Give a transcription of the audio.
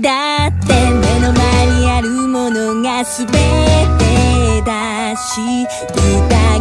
だって目の前にあるものが全てだし歌い